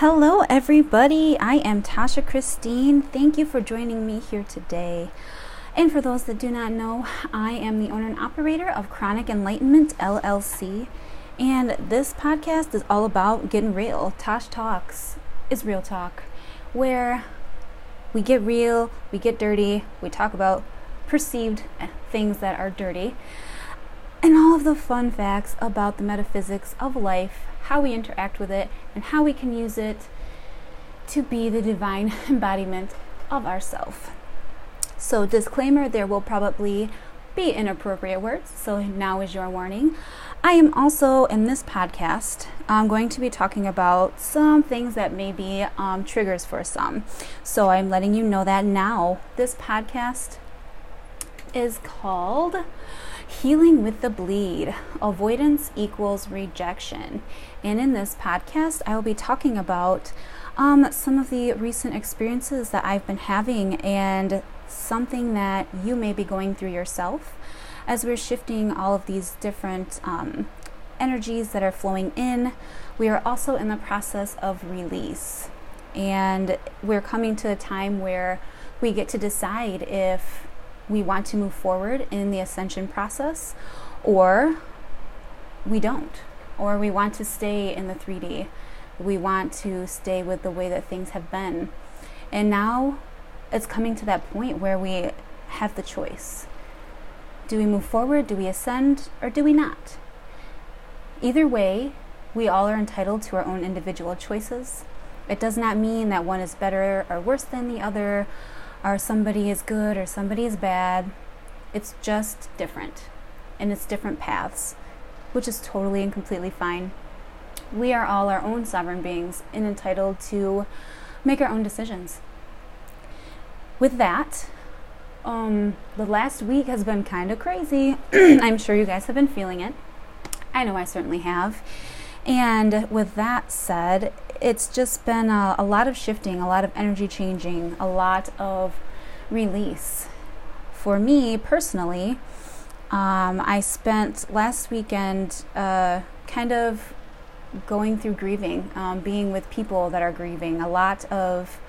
Hello, everybody. I am Tasha Christine. Thank you for joining me here today. And for those that do not know, I am the owner and operator of Chronic Enlightenment LLC. And this podcast is all about getting real. Tosh Talks is real talk, where we get real, we get dirty, we talk about perceived things that are dirty, and all of the fun facts about the metaphysics of life how we interact with it, and how we can use it to be the divine embodiment of ourself. So, disclaimer there will probably be inappropriate words, so now is your warning. I am also in this podcast I'm going to be talking about some things that may be um, triggers for some. So I'm letting you know that now. This podcast is called Healing with the Bleed Avoidance Equals Rejection. And in this podcast, I will be talking about um, some of the recent experiences that I've been having and something that you may be going through yourself as we're shifting all of these different um, energies that are flowing in. We are also in the process of release. And we're coming to a time where we get to decide if we want to move forward in the ascension process or we don't or we want to stay in the 3D. We want to stay with the way that things have been. And now it's coming to that point where we have the choice. Do we move forward? Do we ascend? Or do we not? Either way, we all are entitled to our own individual choices. It does not mean that one is better or worse than the other, or somebody is good or somebody is bad. It's just different, and it's different paths, which is totally and completely fine. We are all our own sovereign beings and entitled to make our own decisions. With that, um, the last week has been kind of crazy. I'm sure you guys have been feeling it. I know I certainly have. And with that said, it's just been a, a, lot of shifting, a lot of energy changing, a lot of release. For me personally, um, I spent last weekend uh, kind of going through grieving, um, being with people that are grieving. A lot of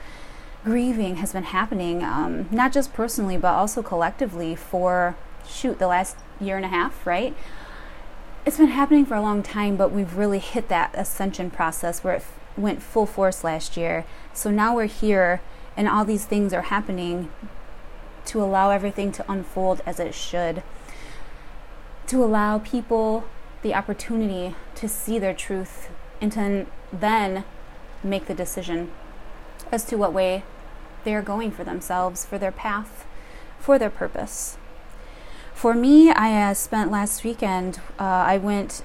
grieving has been happening, um, not just personally, but also collectively for, shoot, the last year and a half, right? It's been happening for a long time, but we've really hit that ascension process where it f- went full force last year. So now we're here, and all these things are happening to allow everything to unfold as it should, to allow people the opportunity to see their truth and to then make the decision as to what way they are going for themselves, for their path, for their purpose. For me, I uh, spent last weekend, uh, I went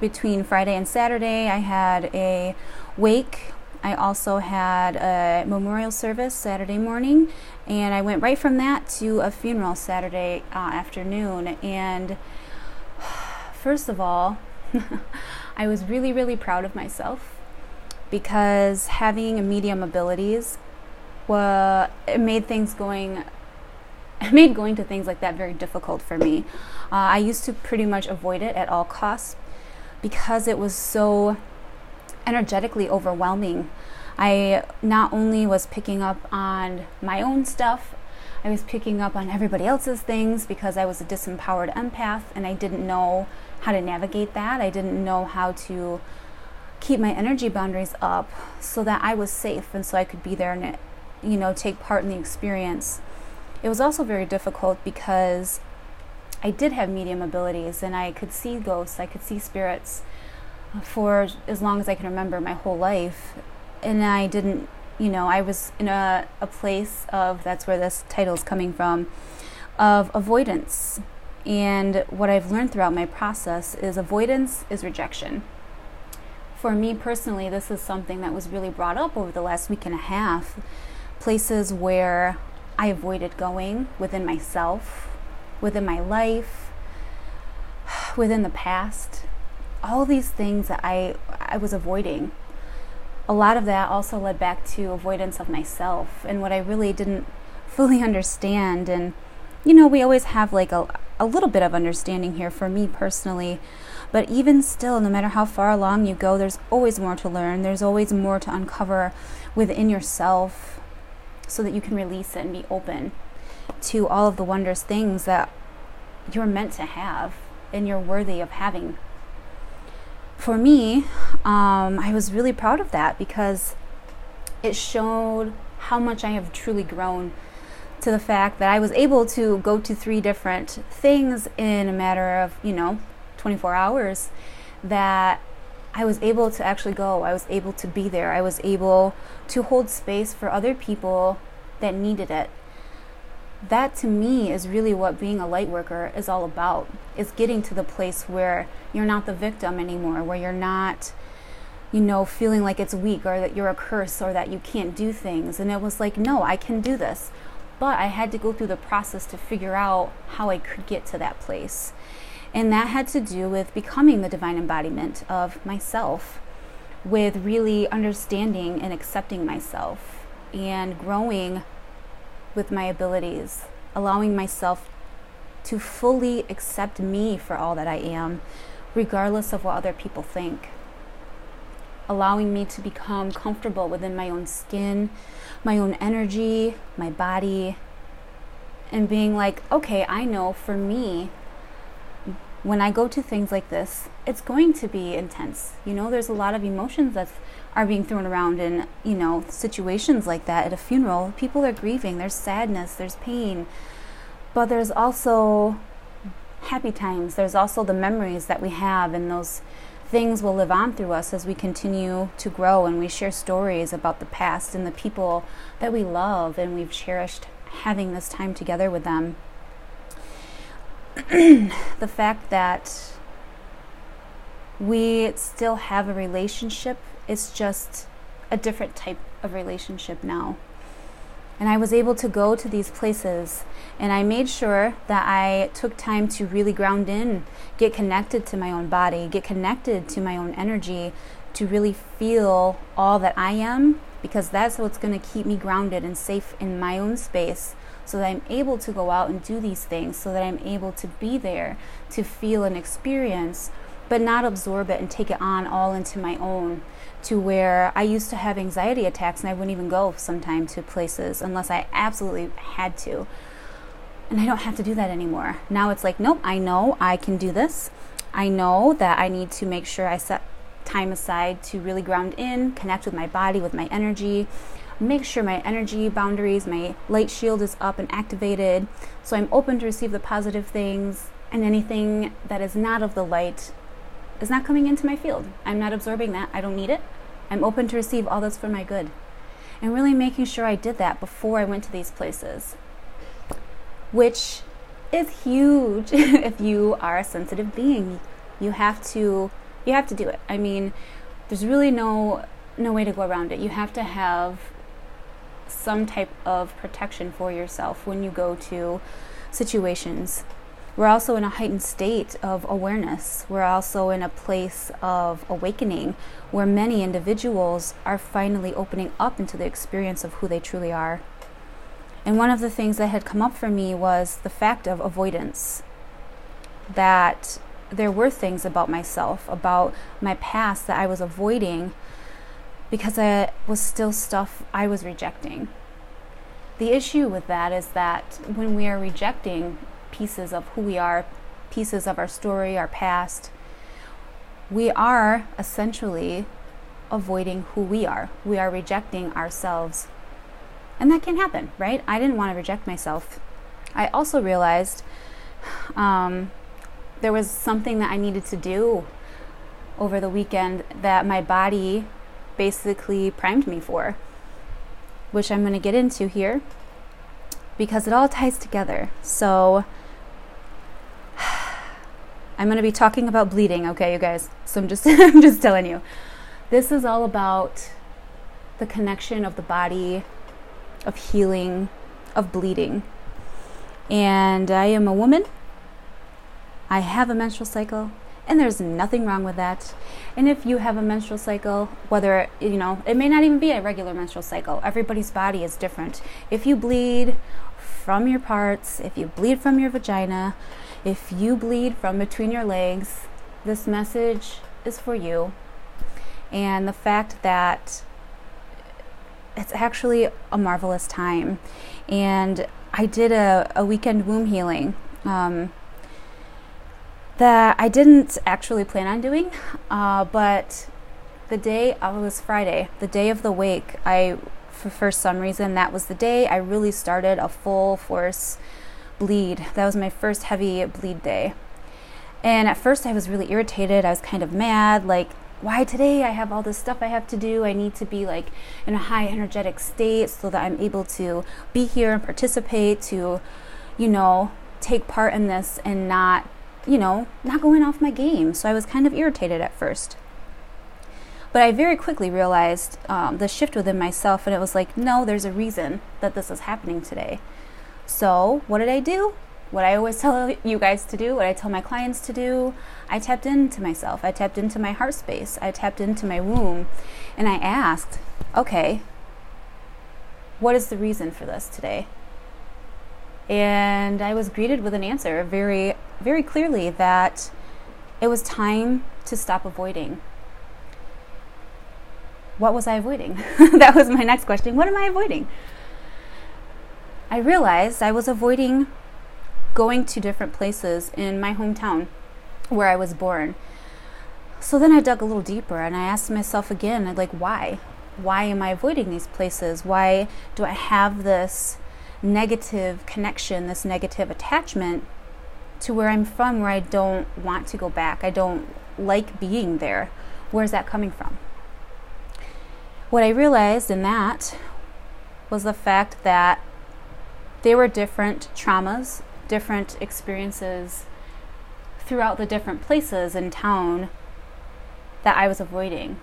between Friday and Saturday. I had a wake. I also had a memorial service Saturday morning, and I went right from that to a funeral Saturday uh, afternoon. And first of all, I was really, really proud of myself because having medium abilities well, it made things going made going to things like that very difficult for me. Uh, I used to pretty much avoid it at all costs because it was so energetically overwhelming. I not only was picking up on my own stuff, I was picking up on everybody else's things because I was a disempowered empath and I didn't know how to navigate that. I didn't know how to keep my energy boundaries up so that I was safe and so I could be there and you know take part in the experience. It was also very difficult because I did have medium abilities and I could see ghosts, I could see spirits for as long as I can remember my whole life. And I didn't, you know, I was in a, a place of, that's where this title is coming from, of avoidance. And what I've learned throughout my process is avoidance is rejection. For me personally, this is something that was really brought up over the last week and a half. Places where I avoided going within myself, within my life, within the past. All these things that I, I was avoiding. A lot of that also led back to avoidance of myself and what I really didn't fully understand. And, you know, we always have like a, a little bit of understanding here for me personally. But even still, no matter how far along you go, there's always more to learn. There's always more to uncover within yourself so that you can release it and be open to all of the wondrous things that you're meant to have and you're worthy of having. For me, um, I was really proud of that because it showed how much I have truly grown to the fact that I was able to go to three different things in a matter of, you know, 24 hours that I was able to actually go. I was able to be there. I was able to hold space for other people that needed it. That to me is really what being a light worker is all about. Is getting to the place where you're not the victim anymore, where you're not you know, feeling like it's weak or that you're a curse or that you can't do things. And it was like, no, I can do this. But I had to go through the process to figure out how I could get to that place. And that had to do with becoming the divine embodiment of myself, with really understanding and accepting myself and growing with my abilities, allowing myself to fully accept me for all that I am, regardless of what other people think. Allowing me to become comfortable within my own skin, my own energy, my body, and being like, okay, I know for me, when I go to things like this, it's going to be intense. You know, there's a lot of emotions that are being thrown around in, you know, situations like that at a funeral. People are grieving, there's sadness, there's pain, but there's also happy times. There's also the memories that we have and those things will live on through us as we continue to grow and we share stories about the past and the people that we love and we've cherished having this time together with them. the fact that we still have a relationship is just a different type of relationship now. And I was able to go to these places and I made sure that I took time to really ground in, get connected to my own body, get connected to my own energy, to really feel all that I am, because that's what's going to keep me grounded and safe in my own space so that I'm able to go out and do these things, so that I'm able to be there, to feel and experience, but not absorb it and take it on all into my own to where I used to have anxiety attacks and I wouldn't even go sometime to places unless I absolutely had to. And I don't have to do that anymore. Now it's like, nope, I know I can do this. I know that I need to make sure I set time aside to really ground in, connect with my body, with my energy, make sure my energy boundaries, my light shield is up and activated. So I'm open to receive the positive things and anything that is not of the light is not coming into my field. I'm not absorbing that. I don't need it. I'm open to receive all that's for my good. And really making sure I did that before I went to these places, which is huge if you are a sensitive being. You have to you have to do it. I mean, there's really no no way to go around it. You have to have some type of protection for yourself when you go to situations we're also in a heightened state of awareness. We're also in a place of awakening where many individuals are finally opening up into the experience of who they truly are. And one of the things that had come up for me was the fact of avoidance. That there were things about myself, about my past that I was avoiding because it was still stuff I was rejecting. The issue with that is that when we are rejecting pieces of who we are, pieces of our story, our past, we are essentially avoiding who we are. We are rejecting ourselves. And that can happen, right? I didn't want to reject myself. I also realized um, there was something that I needed to do over the weekend that my body basically primed me for, which I'm going to get into here because it all ties together. So, I'm going to be talking about bleeding, okay, you guys. So I'm just I'm just telling you. This is all about the connection of the body, of healing, of bleeding. And I am a woman. I have a menstrual cycle, and there's nothing wrong with that. And if you have a menstrual cycle, whether, you know, it may not even be a regular menstrual cycle, everybody's body is different. If you bleed from your parts, if you bleed from your vagina, if you bleed from between your legs, this message is for you. And the fact that it's actually a marvelous time. And I did a, a weekend womb healing um, that I didn't actually plan on doing, uh, but the day, oh, it was Friday, the day of the wake, I, for, for some reason, that was the day I really started a full force bleed. That was my first heavy bleed day. And at first, I was really irritated. I was kind of mad, like, why today I have all this stuff I have to do. I need to be like in a high energetic state so that I'm able to be here and participate, to, you know, take part in this and not, you know, not going off my game. So I was kind of irritated at first. But I very quickly realized um, the shift within myself, and it was like, no, there's a reason that this is happening today. So, what did I do? what I always tell you guys to do, what I tell my clients to do. I tapped into myself. I tapped into my heart space. I tapped into my womb. And I asked, okay, what is the reason for this today? And I was greeted with an answer very, very clearly that it was time to stop avoiding. What was I avoiding? that was my next question. What am I avoiding? I realized I was avoiding going to different places in my hometown where I was born. So then I dug a little deeper and I asked myself again, like, why? Why am I avoiding these places? Why do I have this negative connection, this negative attachment to where I'm from, where I don't want to go back? I don't like being there. Where's that coming from? What I realized in that was the fact that there were different traumas different experiences throughout the different places in town that I was avoiding,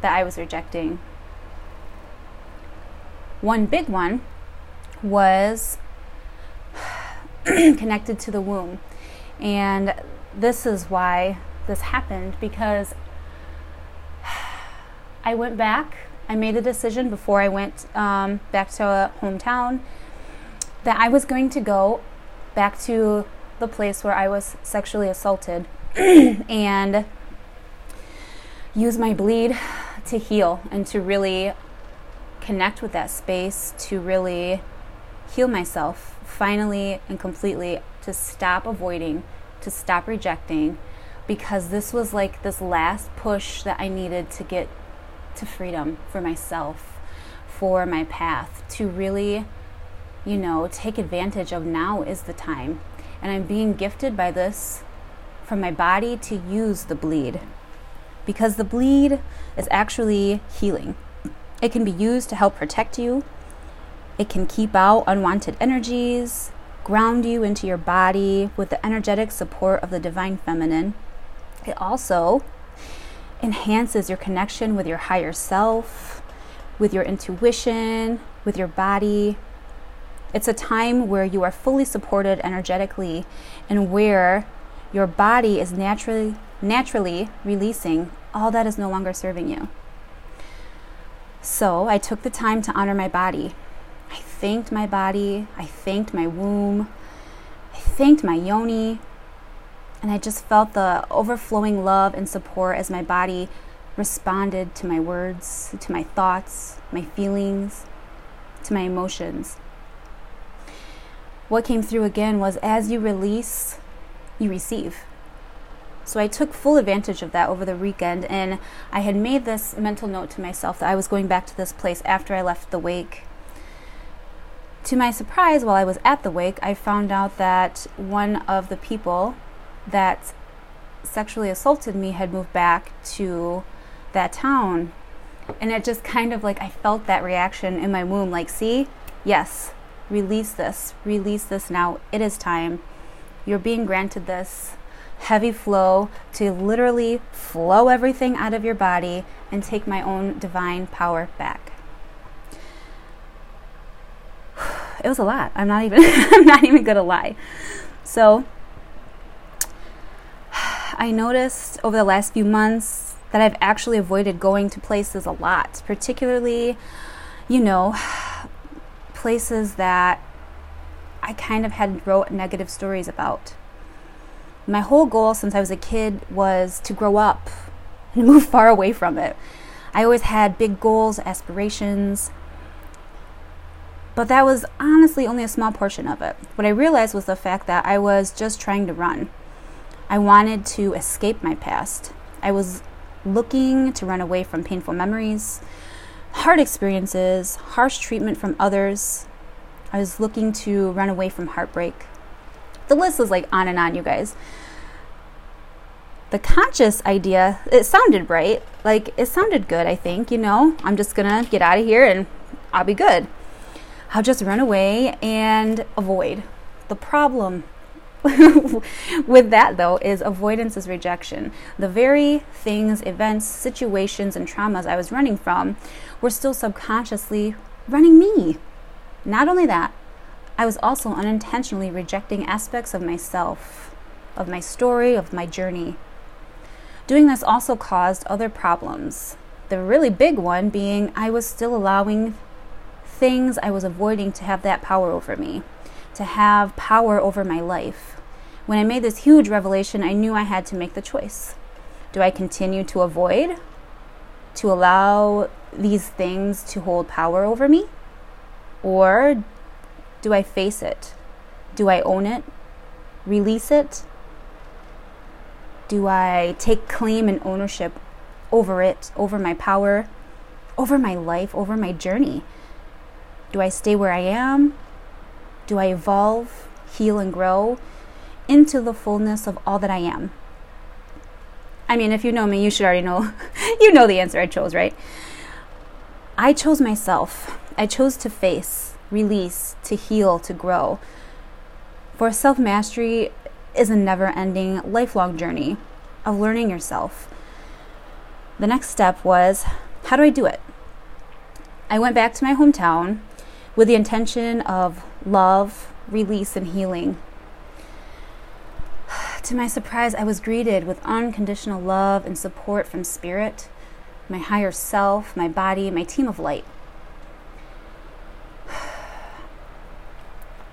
that I was rejecting. One big one was connected to the womb. And this is why this happened because I went back. I made a decision before I went um, back to a hometown that I was going to go back to the place where I was sexually assaulted and use my bleed to heal and to really connect with that space, to really heal myself finally and completely, to stop avoiding, to stop rejecting, because this was like this last push that I needed to get to freedom for myself, for my path, to really you know, take advantage of now is the time. And I'm being gifted by this from my body to use the bleed because the bleed is actually healing. It can be used to help protect you, it can keep out unwanted energies, ground you into your body with the energetic support of the divine feminine. It also enhances your connection with your higher self, with your intuition, with your body, it's a time where you are fully supported energetically and where your body is naturally naturally releasing all that is no longer serving you. So, I took the time to honor my body. I thanked my body, I thanked my womb, I thanked my yoni, and I just felt the overflowing love and support as my body responded to my words, to my thoughts, my feelings, to my emotions what came through again was as you release, you receive. So I took full advantage of that over the weekend, and I had made this mental note to myself that I was going back to this place after I left the wake. To my surprise, while I was at the wake, I found out that one of the people that sexually assaulted me had moved back to that town. And it just kind of like I felt that reaction in my womb like, see, yes, Release this. Release this now. It is time. You're being granted this heavy flow to literally flow everything out of your body and take my own divine power back. It was a lot. I'm not even I'm not even going to lie. So, I noticed over the last few months that I've actually avoided going to places a lot, particularly, you know, places that I kind of had wrote negative stories about. My whole goal since I was a kid was to grow up and move far away from it. I always had big goals, aspirations, but that was honestly only a small portion of it. What I realized was the fact that I was just trying to run. I wanted to escape my past. I was looking to run away from painful memories, hard experiences, harsh treatment from others. I was looking to run away from heartbreak. The list is like on and on, you guys. The conscious idea, it sounded right. Like, it sounded good, I think. You know, I'm just gonna get out of here and I'll be good. I'll just run away and avoid. The problem with that, though, is avoidance is rejection. The very things, events, situations, and traumas I was running from were still subconsciously running me. Not only that, I was also unintentionally rejecting aspects of myself, of my story, of my journey. Doing this also caused other problems. The really big one being I was still allowing things I was avoiding to have that power over me, to have power over my life. When I made this huge revelation, I knew I had to make the choice. Do I continue to avoid, to allow these things to hold power over me? Or do I face it? Do I own it? Release it? Do I take claim and ownership over it, over my power, over my life, over my journey? Do I stay where I am? Do I evolve, heal, and grow? into the fullness of all that I am? I mean, if you know me, you should already know. you know the answer I chose, right? I chose myself. I chose to face, release, to heal, to grow. For self mastery is a never ending, lifelong journey of learning yourself. The next step was how do I do it? I went back to my hometown with the intention of love, release, and healing to my surprise, I was greeted with unconditional love and support from spirit, my higher self, my body, my team of light.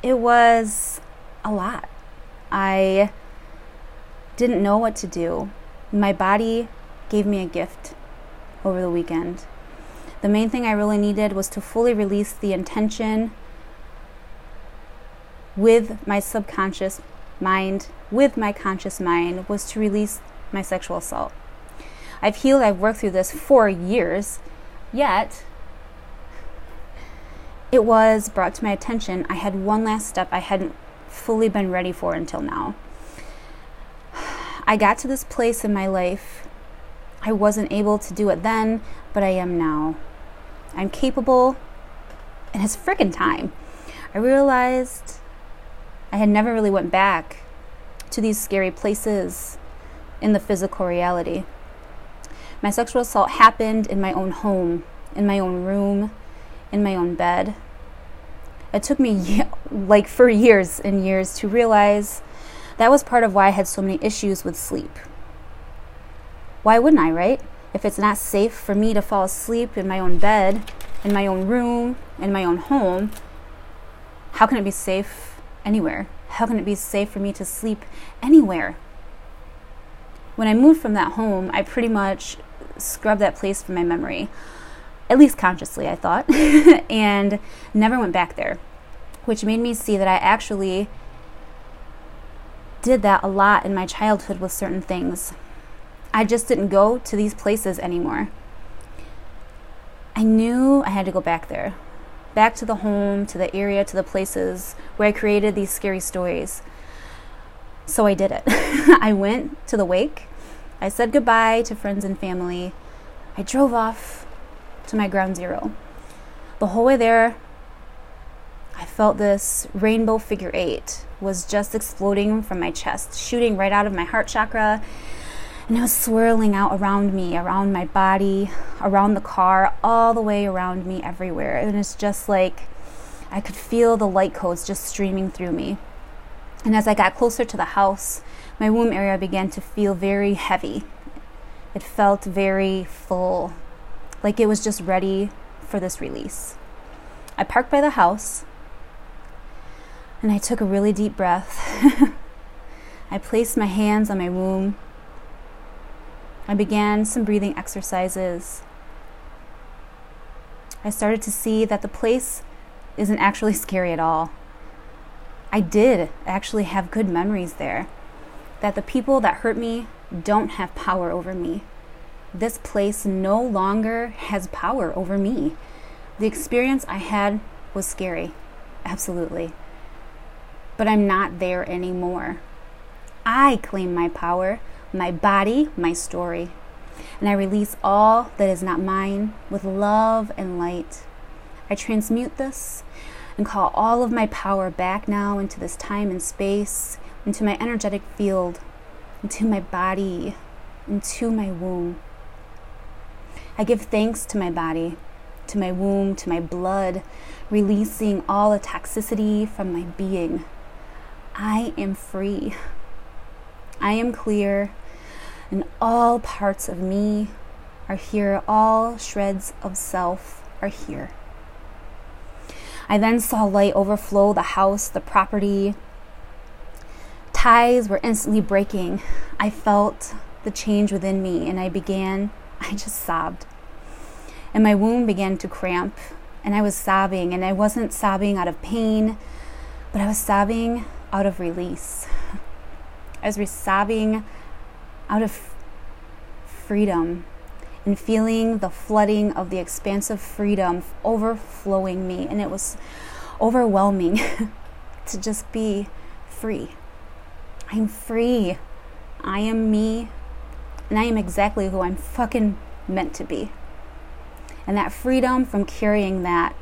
It was a lot. I didn't know what to do. My body gave me a gift over the weekend. The main thing I really needed was to fully release the intention with my subconscious mind with my conscious mind was to release my sexual assault. I've healed, I've worked through this for years, yet it was brought to my attention. I had one last step I hadn't fully been ready for until now. I got to this place in my life. I wasn't able to do it then, but I am now. I'm capable, and it's freaking time. I realized I had never really went back to these scary places in the physical reality. My sexual assault happened in my own home, in my own room, in my own bed. It took me like for years and years to realize that was part of why I had so many issues with sleep. Why wouldn't I, right? If it's not safe for me to fall asleep in my own bed, in my own room, in my own home, how can it be safe anywhere? How can it be safe for me to sleep anywhere? When I moved from that home, I pretty much scrubbed that place from my memory, at least consciously, I thought, and never went back there, which made me see that I actually did that a lot in my childhood with certain things. I just didn't go to these places anymore. I knew I had to go back there back to the home, to the area, to the places where I created these scary stories. So I did it. I went to the wake. I said goodbye to friends and family. I drove off to my ground zero. The whole way there, I felt this rainbow figure eight was just exploding from my chest, shooting right out of my heart chakra and it was swirling out around me, around my body, around the car, all the way around me, everywhere. And it's just like I could feel the light codes just streaming through me. And as I got closer to the house, my womb area began to feel very heavy. It felt very full, like it was just ready for this release. I parked by the house and I took a really deep breath. I placed my hands on my womb. I began some breathing exercises. I started to see that the place isn't actually scary at all. I did actually have good memories there. That the people that hurt me don't have power over me. This place no longer has power over me. The experience I had was scary, absolutely. But I'm not there anymore. I claim my power, my body, my story. And I release all that is not mine with love and light. I transmute this and call all of my power back now into this time and space, into my energetic field, into my body, into my womb. I give thanks to my body, to my womb, to my blood, releasing all the toxicity from my being. I am free. I am clear, and all parts of me are here. All shreds of self are here. I then saw light overflow the house, the property. Ties were instantly breaking. I felt the change within me, and I began, I just sobbed. And my womb began to cramp, and I was sobbing, and I wasn't sobbing out of pain, but I was sobbing out of release. I was sobbing out of freedom and feeling the flooding of the expansive freedom overflowing me. And it was overwhelming to just be free. I'm free. I am me. And I am exactly who I'm fucking meant to be. And that freedom from carrying that,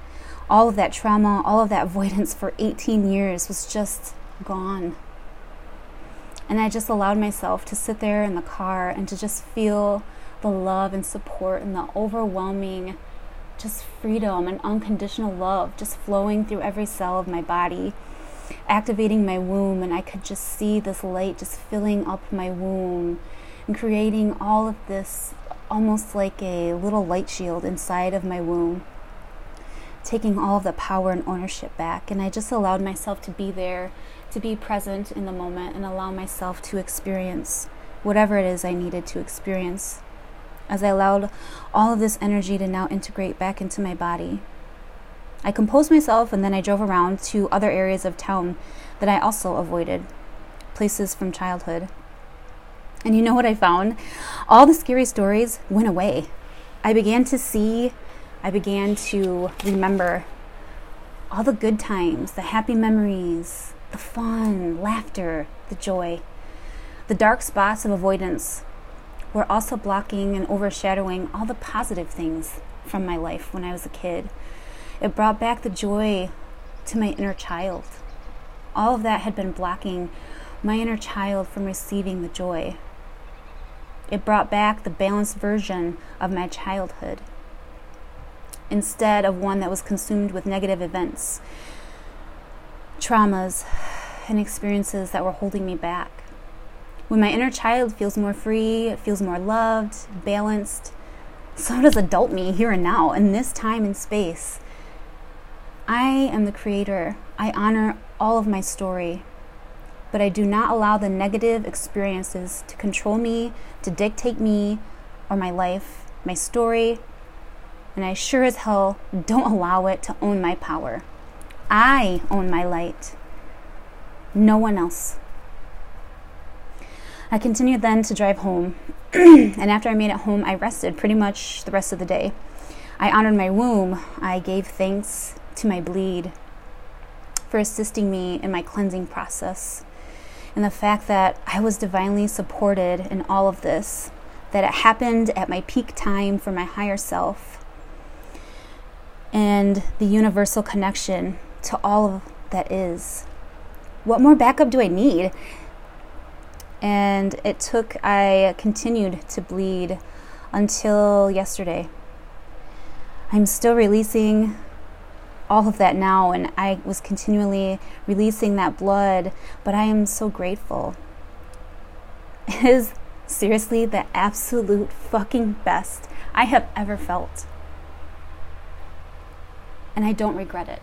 all of that trauma, all of that avoidance for 18 years was just gone. And I just allowed myself to sit there in the car and to just feel the love and support and the overwhelming just freedom and unconditional love just flowing through every cell of my body, activating my womb. And I could just see this light just filling up my womb and creating all of this almost like a little light shield inside of my womb, taking all of the power and ownership back. And I just allowed myself to be there, to be present in the moment, and allow myself to experience whatever it is I needed to experience as I allowed all of this energy to now integrate back into my body. I composed myself and then I drove around to other areas of town that I also avoided, places from childhood. And you know what I found? All the scary stories went away. I began to see, I began to remember all the good times, the happy memories, the fun, laughter, the joy. The dark spots of avoidance were also blocking and overshadowing all the positive things from my life when I was a kid. It brought back the joy to my inner child. All of that had been blocking my inner child from receiving the joy. It brought back the balanced version of my childhood instead of one that was consumed with negative events, traumas, and experiences that were holding me back. When my inner child feels more free, it feels more loved, balanced, so does adult me here and now in this time and space. I am the creator. I honor all of my story, but I do not allow the negative experiences to control me, to dictate me or my life, my story, and I sure as hell don't allow it to own my power. I own my light, no one else. I continued then to drive home, and after I made it home, I rested pretty much the rest of the day. I honored my womb. I gave thanks to my bleed for assisting me in my cleansing process. And the fact that I was divinely supported in all of this, that it happened at my peak time for my higher self, and the universal connection to all of that is. What more backup do I need? and it took, I continued to bleed until yesterday. I'm still releasing all of that now, and I was continually releasing that blood, but I am so grateful. It is seriously the absolute fucking best I have ever felt. And I don't regret it.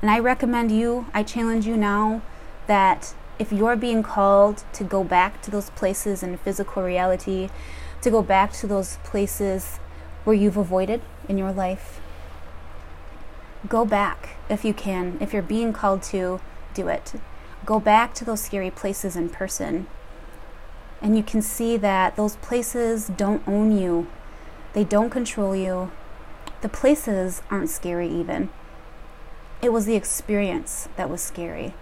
And I recommend you, I challenge you now that if you're being called to go back to those places in physical reality, to go back to those places where you've avoided in your life, go back if you can. If you're being called to, do it. Go back to those scary places in person. And you can see that those places don't own you, they don't control you. The places aren't scary, even. It was the experience that was scary.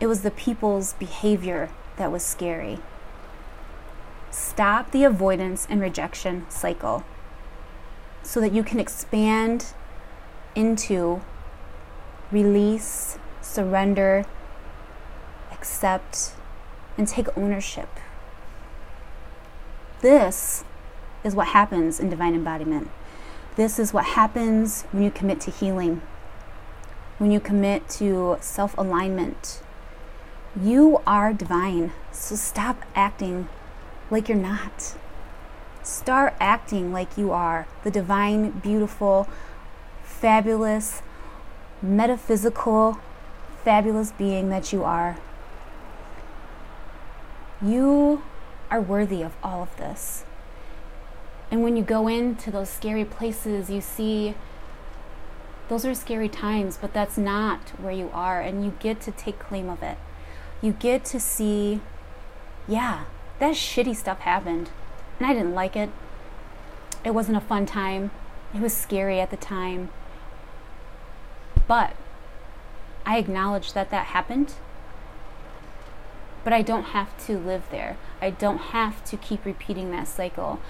It was the people's behavior that was scary. Stop the avoidance and rejection cycle so that you can expand into release, surrender, accept, and take ownership. This is what happens in divine embodiment. This is what happens when you commit to healing, when you commit to self alignment. You are divine, so stop acting like you're not. Start acting like you are the divine, beautiful, fabulous, metaphysical, fabulous being that you are. You are worthy of all of this. And when you go into those scary places, you see those are scary times, but that's not where you are. And you get to take claim of it. You get to see, yeah, that shitty stuff happened. And I didn't like it. It wasn't a fun time. It was scary at the time. But I acknowledge that that happened. But I don't have to live there. I don't have to keep repeating that cycle.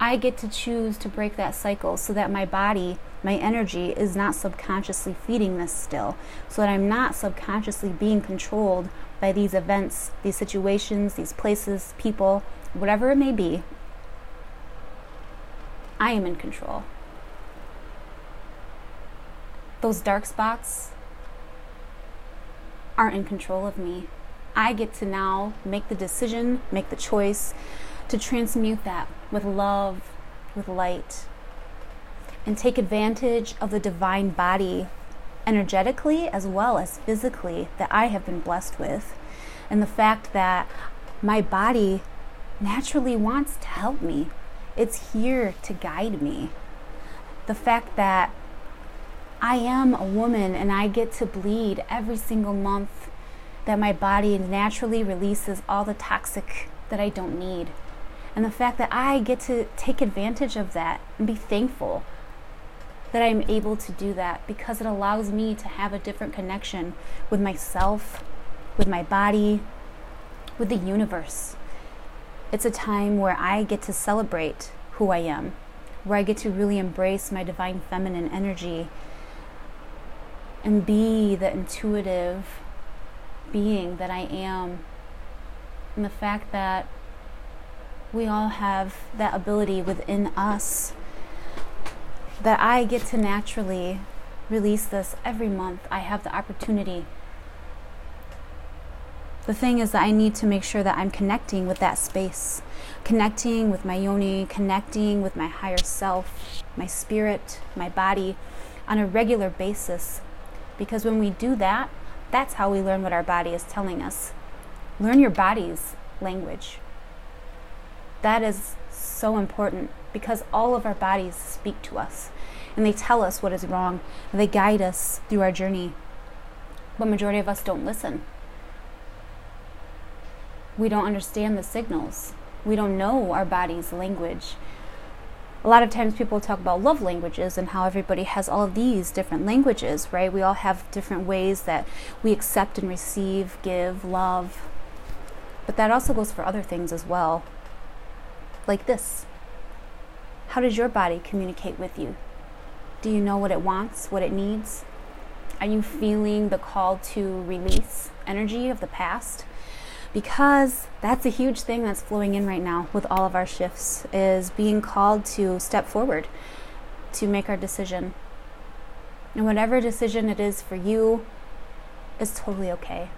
I get to choose to break that cycle so that my body, my energy, is not subconsciously feeding this still. So that I'm not subconsciously being controlled by these events, these situations, these places, people, whatever it may be. I am in control. Those dark spots aren't in control of me. I get to now make the decision, make the choice to transmute that with love, with light, and take advantage of the divine body energetically as well as physically that I have been blessed with. And the fact that my body naturally wants to help me, it's here to guide me. The fact that I am a woman and I get to bleed every single month, that my body naturally releases all the toxic that I don't need and the fact that I get to take advantage of that and be thankful that I'm able to do that because it allows me to have a different connection with myself, with my body, with the universe. It's a time where I get to celebrate who I am, where I get to really embrace my divine feminine energy and be the intuitive being that I am. And the fact that we all have that ability within us that I get to naturally release this every month. I have the opportunity. The thing is that I need to make sure that I'm connecting with that space, connecting with my yoni, connecting with my higher self, my spirit, my body on a regular basis. Because when we do that, that's how we learn what our body is telling us. Learn your body's language that is so important because all of our bodies speak to us and they tell us what is wrong they guide us through our journey. But majority of us don't listen. We don't understand the signals. We don't know our body's language. A lot of times people talk about love languages and how everybody has all these different languages, right? We all have different ways that we accept and receive, give, love. But that also goes for other things as well like this. How does your body communicate with you? Do you know what it wants, what it needs? Are you feeling the call to release energy of the past? Because that's a huge thing that's flowing in right now with all of our shifts is being called to step forward to make our decision. And whatever decision it is for you is totally okay.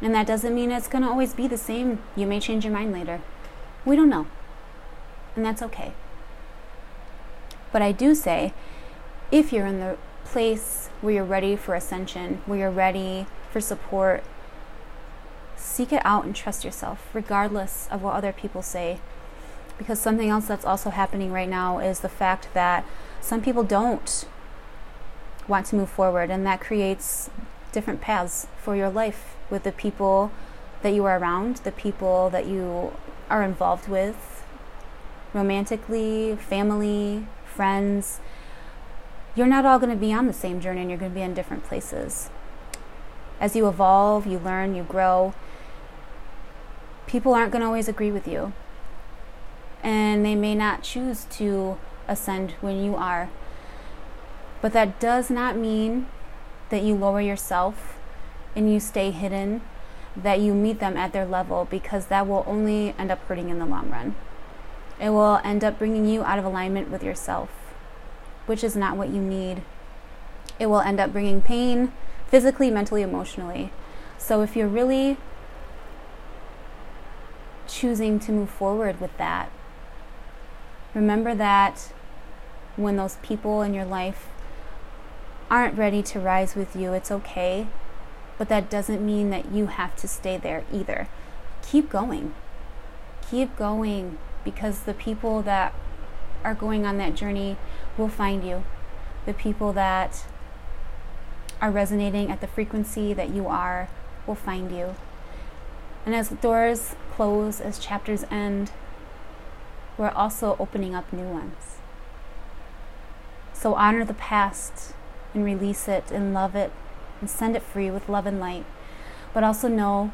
And that doesn't mean it's going to always be the same. You may change your mind later. We don't know. And that's okay. But I do say if you're in the place where you're ready for ascension, where you're ready for support, Seek it out and trust yourself, regardless of what other people say. Because something else that's also happening right now is the fact that some people don't want to move forward, and that creates different paths for your life with the people that you are around, the people that you are involved with, romantically, family, friends. You're not all going to be on the same journey and you're going to be in different places. As you evolve, you learn, you grow, people aren't going to always agree with you. And they may not choose to ascend when you are. But that does not mean that you lower yourself and you stay hidden, that you meet them at their level, because that will only end up hurting in the long run. It will end up bringing you out of alignment with yourself, which is not what you need. It will end up bringing pain physically, mentally, emotionally. So if you're really choosing to move forward with that, remember that when those people in your life aren't ready to rise with you, it's okay. But that doesn't mean that you have to stay there either. Keep going. Keep going because the people that are going on that journey will find you. The people that are resonating at the frequency that you are will find you. And as doors close, as chapters end, we're also opening up new ones. So honor the past and release it and love it and send it free with love and light. But also know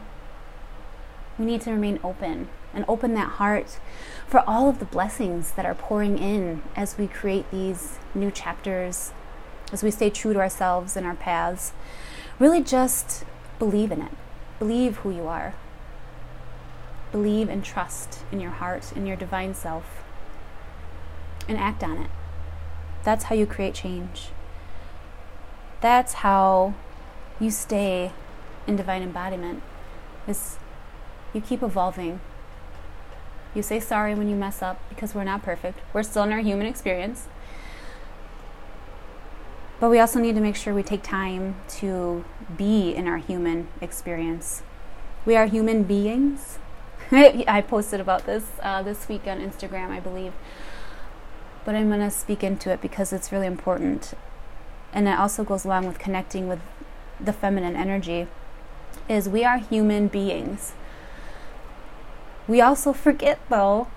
we need to remain open and open that heart for all of the blessings that are pouring in as we create these new chapters, as we stay true to ourselves and our paths. Really just believe in it. Believe who you are. Believe and trust in your heart, in your divine self, and act on it. That's how you create change. That's how you stay in divine embodiment. Is you keep evolving. You say sorry when you mess up because we're not perfect. We're still in our human experience. But we also need to make sure we take time to be in our human experience. We are human beings I posted about this uh, this week on Instagram, I believe. But I'm going to speak into it because it's really important. And it also goes along with connecting with the feminine energy is we are human beings. We also forget though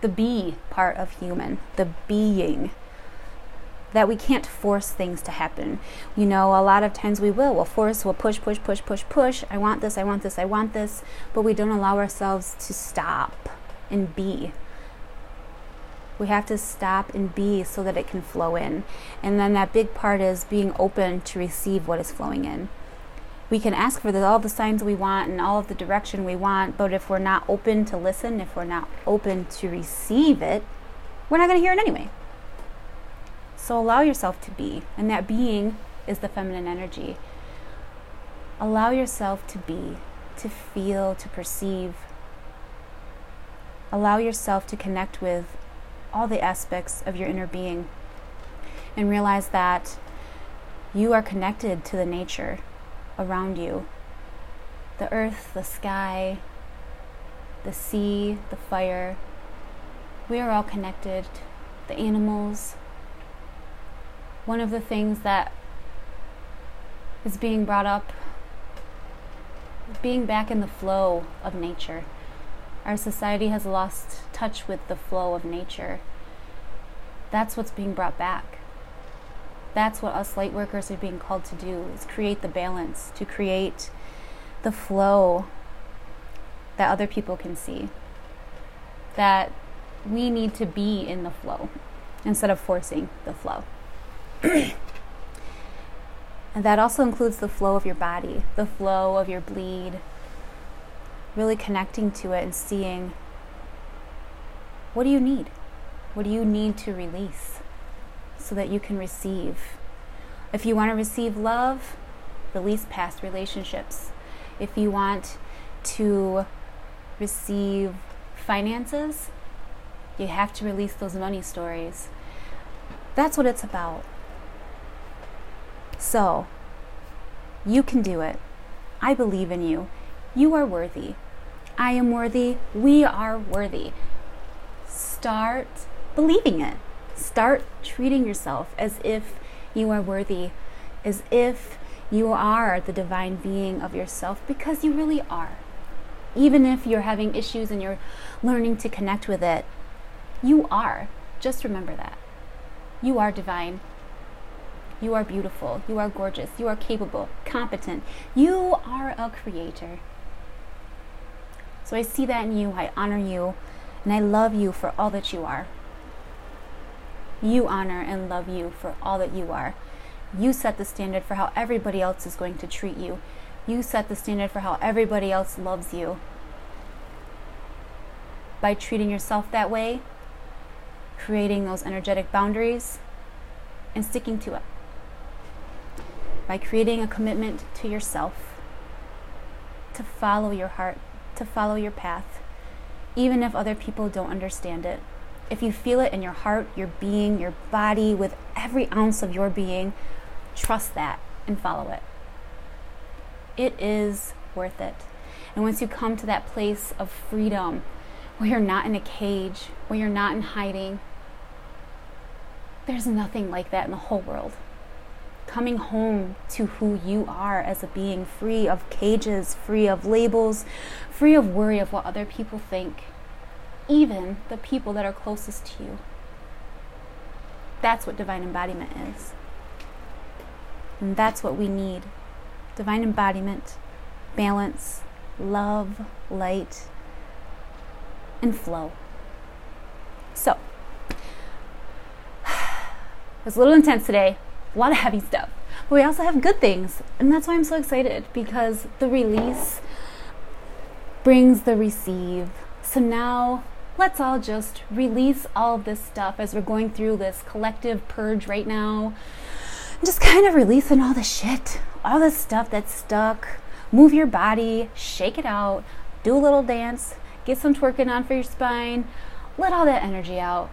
the be part of human, the being that we can't force things to happen. You know, a lot of times we will. We'll force, we'll push, push, push, push, push. I want this, I want this, I want this. But we don't allow ourselves to stop and be. We have to stop and be so that it can flow in. And then that big part is being open to receive what is flowing in. We can ask for the, all the signs we want and all of the direction we want, but if we're not open to listen, if we're not open to receive it, we're not going to hear it anyway. So allow yourself to be, and that being is the feminine energy. Allow yourself to be, to feel, to perceive. Allow yourself to connect with all the aspects of your inner being and realize that you are connected to the nature around you the earth, the sky, the sea, the fire. We are all connected, the animals, one of the things that is being brought up being back in the flow of nature. Our society has lost touch with the flow of nature. That's what's being brought back. That's what us light workers are being called to do is create the balance, to create the flow that other people can see. That we need to be in the flow instead of forcing the flow. And that also includes the flow of your body, the flow of your bleed, really connecting to it and seeing what do you need? What do you need to release so that you can receive? If you want to receive love, release past relationships. If you want to receive finances, you have to release those money stories. That's what it's about. So, you can do it. I believe in you. You are worthy. I am worthy. We are worthy. Start believing it. Start treating yourself as if you are worthy, as if you are the divine being of yourself, because you really are. Even if you're having issues and you're learning to connect with it, you are. Just remember that. You are divine. You are beautiful. You are gorgeous. You are capable, competent. You are a creator. So I see that in you. I honor you. And I love you for all that you are. You honor and love you for all that you are. You set the standard for how everybody else is going to treat you. You set the standard for how everybody else loves you. By treating yourself that way, creating those energetic boundaries, and sticking to it. By creating a commitment to yourself, to follow your heart, to follow your path, even if other people don't understand it. If you feel it in your heart, your being, your body, with every ounce of your being, trust that and follow it. It is worth it. And once you come to that place of freedom, where you're not in a cage, where you're not in hiding, there's nothing like that in the whole world. Coming home to who you are as a being, free of cages, free of labels, free of worry of what other people think, even the people that are closest to you. That's what divine embodiment is. And that's what we need divine embodiment, balance, love, light, and flow. So, it was a little intense today, a lot of heavy stuff. But we also have good things, and that's why I'm so excited because the release brings the receive. So now let's all just release all this stuff as we're going through this collective purge right now. Just kind of releasing all the shit, all the stuff that's stuck. Move your body, shake it out, do a little dance, get some twerking on for your spine, let all that energy out.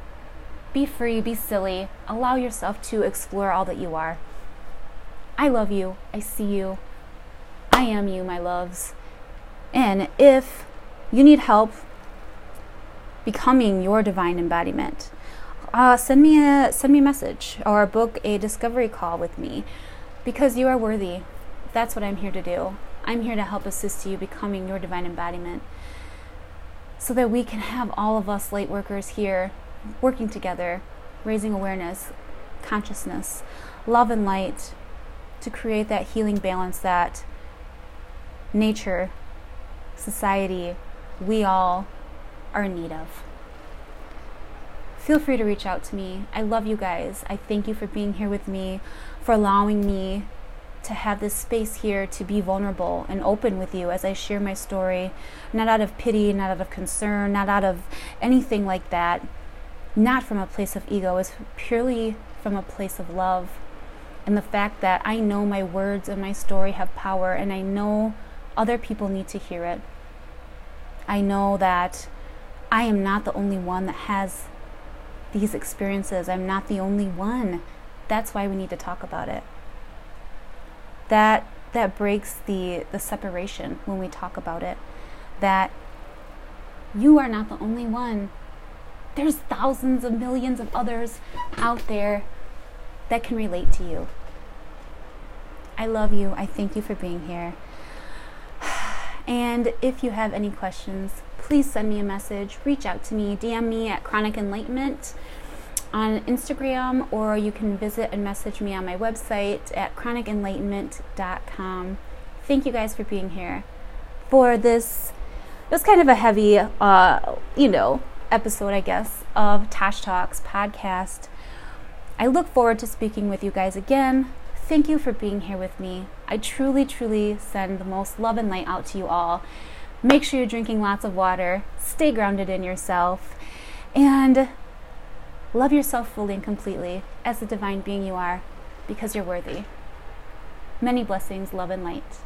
Be free, be silly, allow yourself to explore all that you are. I love you, I see you, I am you, my loves. And if you need help becoming your divine embodiment, uh, send me a send me a message or book a discovery call with me because you are worthy. That's what I'm here to do. I'm here to help assist you becoming your divine embodiment so that we can have all of us light workers here working together, raising awareness, consciousness, love, and light to create that healing balance that nature society we all are in need of. Feel free to reach out to me. I love you guys. I thank you for being here with me, for allowing me to have this space here to be vulnerable and open with you as I share my story, not out of pity, not out of concern, not out of anything like that, not from a place of ego, it's purely from a place of love and the fact that I know my words and my story have power and I know other people need to hear it. I know that I am not the only one that has these experiences. I'm not the only one. That's why we need to talk about it. That that breaks the the separation when we talk about it. That you are not the only one. There's thousands of millions of others out there that can relate to you. I love you. I thank you for being here. And if you have any questions, please send me a message, reach out to me, DM me at Chronic Enlightenment on Instagram, or you can visit and message me on my website at chronicenlightenment.com. Thank you guys for being here for this. It was kind of a heavy, uh, you know, episode, I guess, of Tash Talks podcast. I look forward to speaking with you guys again. Thank you for being here with me. I truly, truly send the most love and light out to you all. Make sure you're drinking lots of water, stay grounded in yourself, and love yourself fully and completely as the divine being you are because you're worthy. Many blessings, love, and light.